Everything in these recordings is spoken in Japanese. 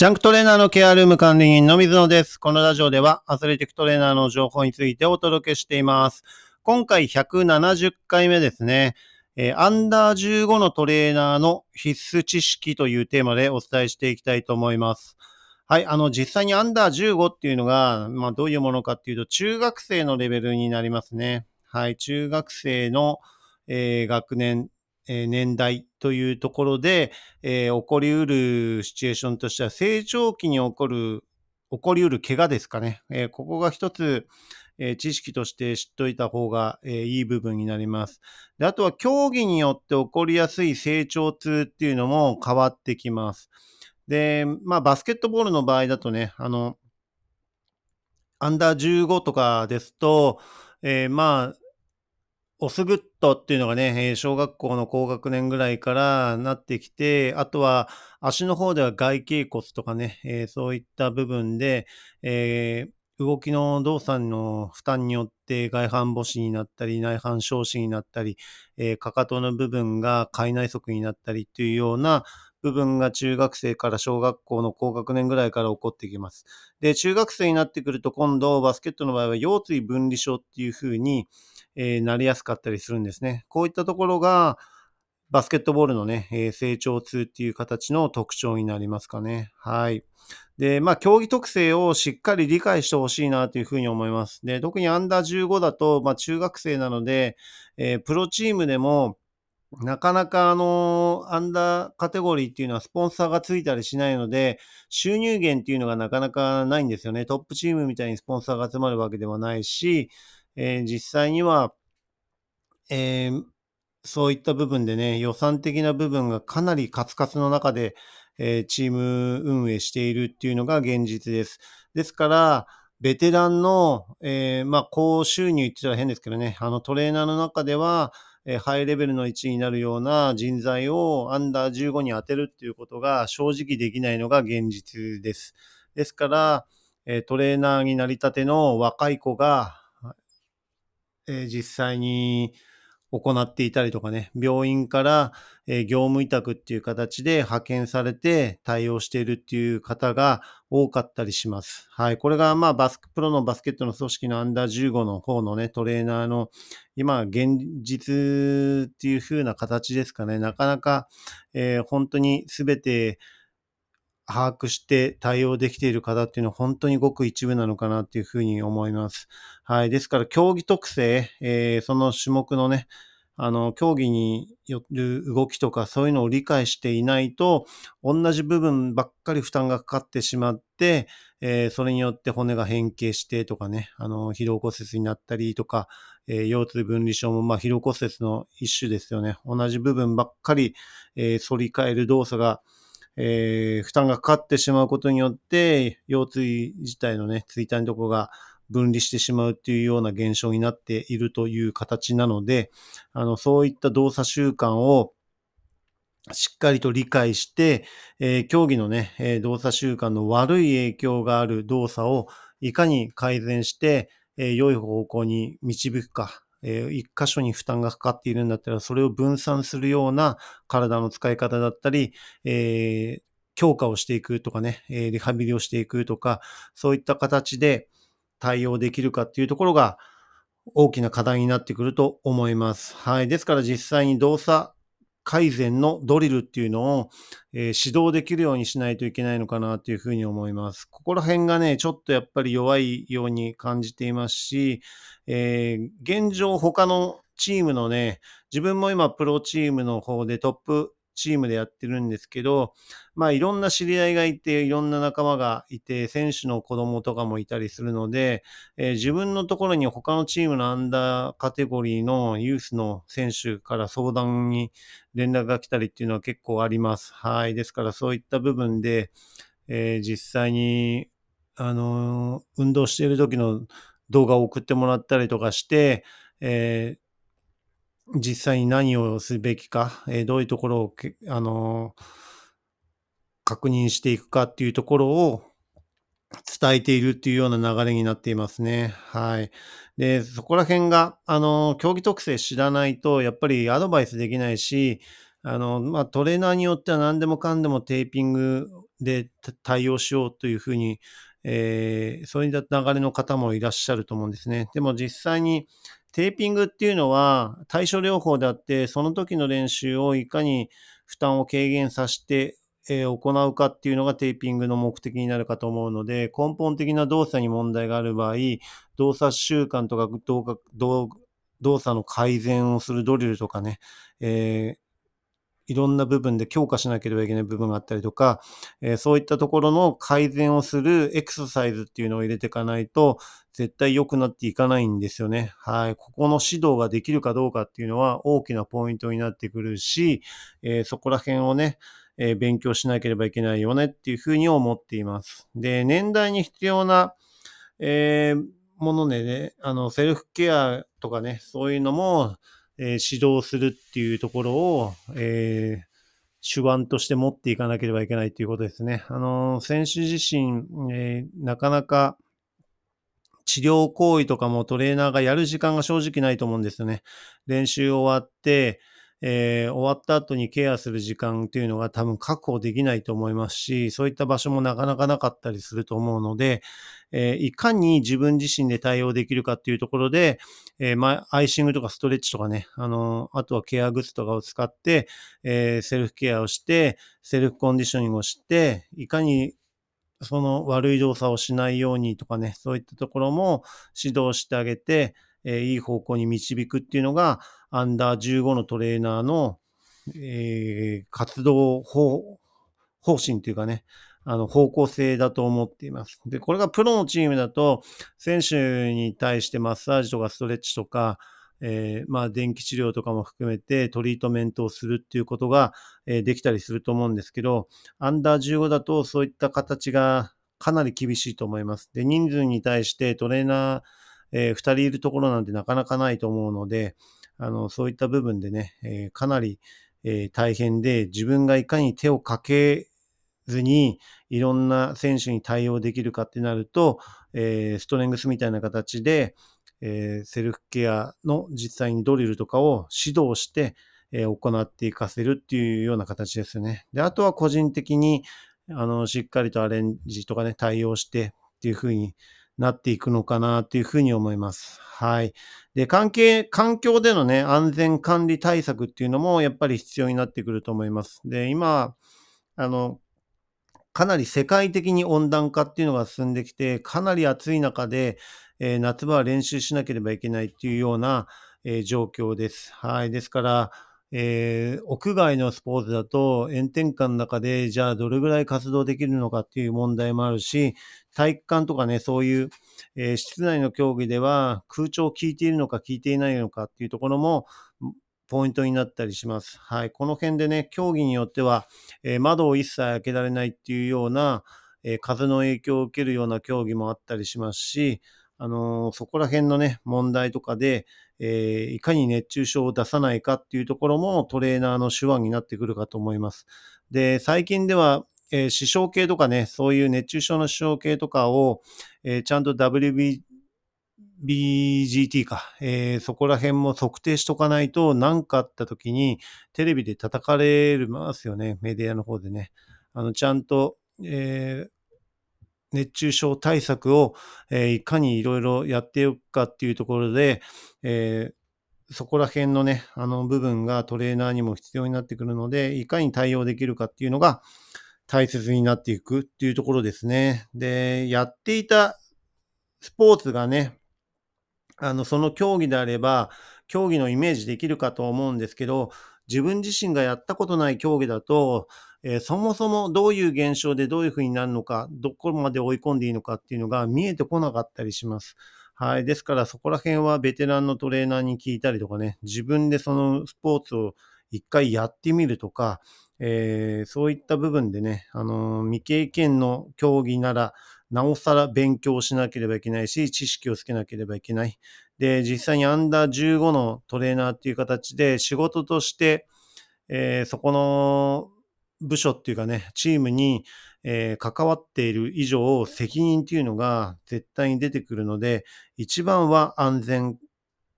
ジャンクトレーナーのケアルーム管理人の水野です。このラジオではアスレティックトレーナーの情報についてお届けしています。今回170回目ですね。えーアンダー15のトレーナーの必須知識というテーマでお伝えしていきたいと思います。はい、あの、実際にアンダー15っていうのが、まあ、どういうものかっていうと、中学生のレベルになりますね。はい、中学生の、えー学年、年代というところで、えー起こりうるシチュエーションとしては、成長期に起こる、起こりうる怪我ですかね。えーここが一つ、えー知識として知っといた方が、えいい部分になります。で、あとは競技によって起こりやすい成長痛っていうのも変わってきます。で、まあ、バスケットボールの場合だとね、あの、アンダー15とかですと、えーまあ、オスグッドっていうのがね、えー小学校の高学年ぐらいからなってきて、あとは足の方では外脛骨とかね、えーそういった部分で、えー動きの動作の負担によって外反母趾になったり、内反小趾になったり、えーかかとの部分が海内側になったりっていうような部分が中学生から小学校の高学年ぐらいから起こってきます。で、中学生になってくると今度バスケットの場合は腰椎分離症っていう風に、えーなりやすかったりするんですね。こういったところが、バスケットボールのね、えー成長痛っていう形の特徴になりますかね。はい。で、まあ、競技特性をしっかり理解してほしいなというふうに思います。で、特にアンダー15だと、まあ、中学生なので、えープロチームでも、なかなかあの、アンダーカテゴリーっていうのはスポンサーがついたりしないので、収入源っていうのがなかなかないんですよね。トップチームみたいにスポンサーが集まるわけではないし、えー実際には、えーそういった部分でね、予算的な部分がかなりカツカツの中で、えーチーム運営しているっていうのが現実です。ですから、ベテランの、えまあ、高収入って言ったら変ですけどね、あのトレーナーの中では、えハイレベルの位置になるような人材をアンダー15に当てるっていうことが正直できないのが現実です。ですから、えトレーナーになりたての若い子が、え実際に行っていたりとかね、病院から、え業務委託っていう形で派遣されて対応しているっていう方が多かったりします。はい。これが、まあ、バスク、プロのバスケットの組織のアンダー15の方のね、トレーナーの、今、現実っていう風な形ですかね。なかなか、えー本当に全て把握して対応できている方っていうのは本当にごく一部なのかなっていうふうに思います。はい。ですから、競技特性、えーその種目のね、あの、競技による動きとかそういうのを理解していないと、同じ部分ばっかり負担がかかってしまって、えーそれによって骨が変形してとかね、あの、疲労骨折になったりとか、えー腰椎分離症も、まあ、疲労骨折の一種ですよね。同じ部分ばっかり、え反り返る動作が、えー負担がかかってしまうことによって、腰椎自体のね、椎体のところが分離してしまうっていうような現象になっているという形なので、あの、そういった動作習慣をしっかりと理解して、えー競技のね、えー動作習慣の悪い影響がある動作をいかに改善して、えー良い方向に導くか、えー一箇所に負担がかかっているんだったら、それを分散するような体の使い方だったり、えー強化をしていくとかね、えーリハビリをしていくとか、そういった形で対応できるかっていうところが大きな課題になってくると思います。はい。ですから実際に動作改善のドリルっていうのを、えー指導できるようにしないといけないのかなというふうに思います。ここら辺がね、ちょっとやっぱり弱いように感じていますし、えー現状他のチームのね、自分も今プロチームの方でトップチームでやってるんですけど、まあいろんな知り合いがいて、いろんな仲間がいて、選手の子供とかもいたりするので、えー自分のところに他のチームのアンダーカテゴリーのユースの選手から相談に連絡が来たりっていうのは結構あります。はい。ですからそういった部分で、えー実際に、あのー運動している時の動画を送ってもらったりとかして、え実際に何をすべきか、えーどういうところを、あのー確認していくかっていうところを伝えているっていうような流れになっていますね。はい。で、そこら辺が、あの、競技特性知らないと、やっぱりアドバイスできないし、あの、まあ、トレーナーによっては何でもかんでもテーピングで対応しようというふうに、えー、そういった流れの方もいらっしゃると思うんですね。でも実際にテーピングっていうのは対処療法であって、その時の練習をいかに負担を軽減させて、え、行うかっていうのがテーピングの目的になるかと思うので、根本的な動作に問題がある場合、動作習慣とか動作の改善をするドリルとかね、えーいろんな部分で強化しなければいけない部分があったりとか、えー、そういったところの改善をするエクササイズっていうのを入れていかないと、絶対良くなっていかないんですよね。はい。ここの指導ができるかどうかっていうのは大きなポイントになってくるし、えー、そこら辺をね、えー、勉強しなければいけないよねっていうふうに思っています。で、年代に必要な、えー、ものでね、あの、セルフケアとかね、そういうのも、えー、指導するっていうところを、えー、手腕として持っていかなければいけないということですね。あの、選手自身、えー、なかなか治療行為とかもトレーナーがやる時間が正直ないと思うんですよね。練習終わって、えー、終わった後にケアする時間っていうのが多分確保できないと思いますし、そういった場所もなかなかなかったりすると思うので、えー、いかに自分自身で対応できるかっていうところで、えー、まアイシングとかストレッチとかね、あのあとはケアグッズとかを使って、えセルフケアをして、セルフコンディショニングをして、いかにその悪い動作をしないようにとかね、そういったところも指導してあげて、えー、いい方向に導くっていうのが、アンダー15のトレーナーの、えー、活動方方針っていうかね、あの方向性だと思っています。で、これがプロのチームだと、選手に対してマッサージとかストレッチとか、えー、まあ電気治療とかも含めてトリートメントをするっていうことが、えー、できたりすると思うんですけど、アンダー15だとそういった形がかなり厳しいと思います。で、人数に対してトレーナー、えー、2人いるところなんてなかなかないと思うので、あの、そういった部分でね、えー、かなり、えー、大変で、自分がいかに手をかけずに、いろんな選手に対応できるかってなると、えー、ストレングスみたいな形で、えー、セルフケアの実際にドリルとかを指導して、えー、行っていかせるっていうような形ですね。で、あとは個人的に、あの、しっかりとアレンジとかね、対応してっていうふうに、なっていくのかなというふうに思います。はい。で、関係、環境でのね、安全管理対策っていうのもやっぱり必要になってくると思います。で、今、あの、かなり世界的に温暖化っていうのが進んできて、かなり暑い中で、えー、夏場は練習しなければいけないっていうような、えー、状況です。はい。ですから、えー、屋外のスポーツだと炎天下の中でじゃあどれぐらい活動できるのかっていう問題もあるし、体育館とかね、そういう、えー、室内の競技では空調効いているのか効いていないのかっていうところもポイントになったりします。はい。この辺でね、競技によっては、えー、窓を一切開けられないっていうような、え風の影響を受けるような競技もあったりしますし、あのそこら辺のね、問題とかで、えー、いかに熱中症を出さないかっていうところもトレーナーの手腕になってくるかと思います。で、最近では、えー、死傷系とかね、そういう熱中症の死傷系とかを、えー、ちゃんと WBGT か、えー、そこら辺も測定しとかないと何かあった時にテレビで叩かれますよね、メディアの方でね。あの、ちゃんと、えー、熱中症対策を、えー、いかにいろいろやっていくかっていうところで、えー、そこら辺のね、あの部分がトレーナーにも必要になってくるので、いかに対応できるかっていうのが大切になっていくっていうところですね。で、やっていたスポーツがね、あの、その競技であれば、競技のイメージできるかと思うんですけど、自分自身がやったことない競技だと、えー、そもそもどういう現象でどういうふうになるのか、どこまで追い込んでいいのかっていうのが見えてこなかったりします。はい。ですからそこら辺はベテランのトレーナーに聞いたりとかね、自分でそのスポーツを一回やってみるとか、えー、そういった部分でね、あのー、未経験の競技なら、なおさら勉強しなければいけないし、知識をつけなければいけない。で、実際にアンダー15のトレーナーっていう形で仕事として、えー、そこの部署っていうかね、チームに、えー、関わっている以上、責任っていうのが絶対に出てくるので、一番は安全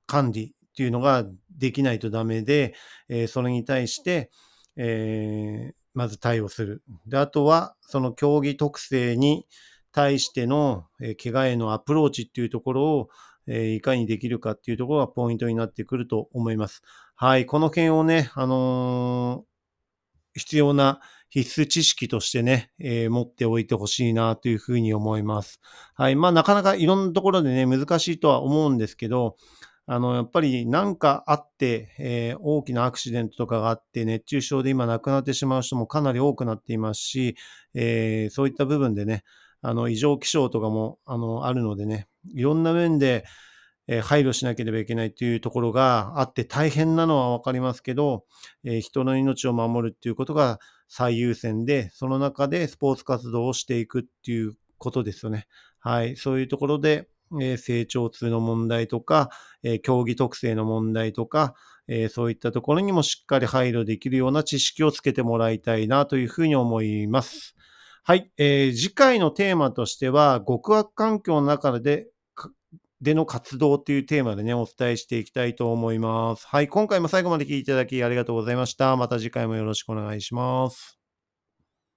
管理っていうのができないとダメで、えー、それに対して、えー、まず対応する。で、あとは、その競技特性に対しての、え怪我へのアプローチっていうところを、えいかにできるかっていうところがポイントになってくると思います。はい、この件をね、あのー、必要な必須知識としてね、えー、持っておいてほしいなというふうに思います。はい。まあ、なかなかいろんなところでね、難しいとは思うんですけど、あの、やっぱり何かあって、えー、大きなアクシデントとかがあって、熱中症で今亡くなってしまう人もかなり多くなっていますし、えー、そういった部分でね、あの、異常気象とかも、あの、あるのでね、いろんな面で、えー、配慮しなければいけないというところがあって大変なのはわかりますけど、えー、人の命を守るっていうことが最優先で、その中でスポーツ活動をしていくっていうことですよね。はい。そういうところで、えー、成長痛の問題とか、えー、競技特性の問題とか、えー、そういったところにもしっかり配慮できるような知識をつけてもらいたいなというふうに思います。はい。えー、次回のテーマとしては、極悪環境の中ででの活動というテーマでね、お伝えしていきたいと思います。はい、今回も最後まで聞いていただきありがとうございました。また次回もよろしくお願いします。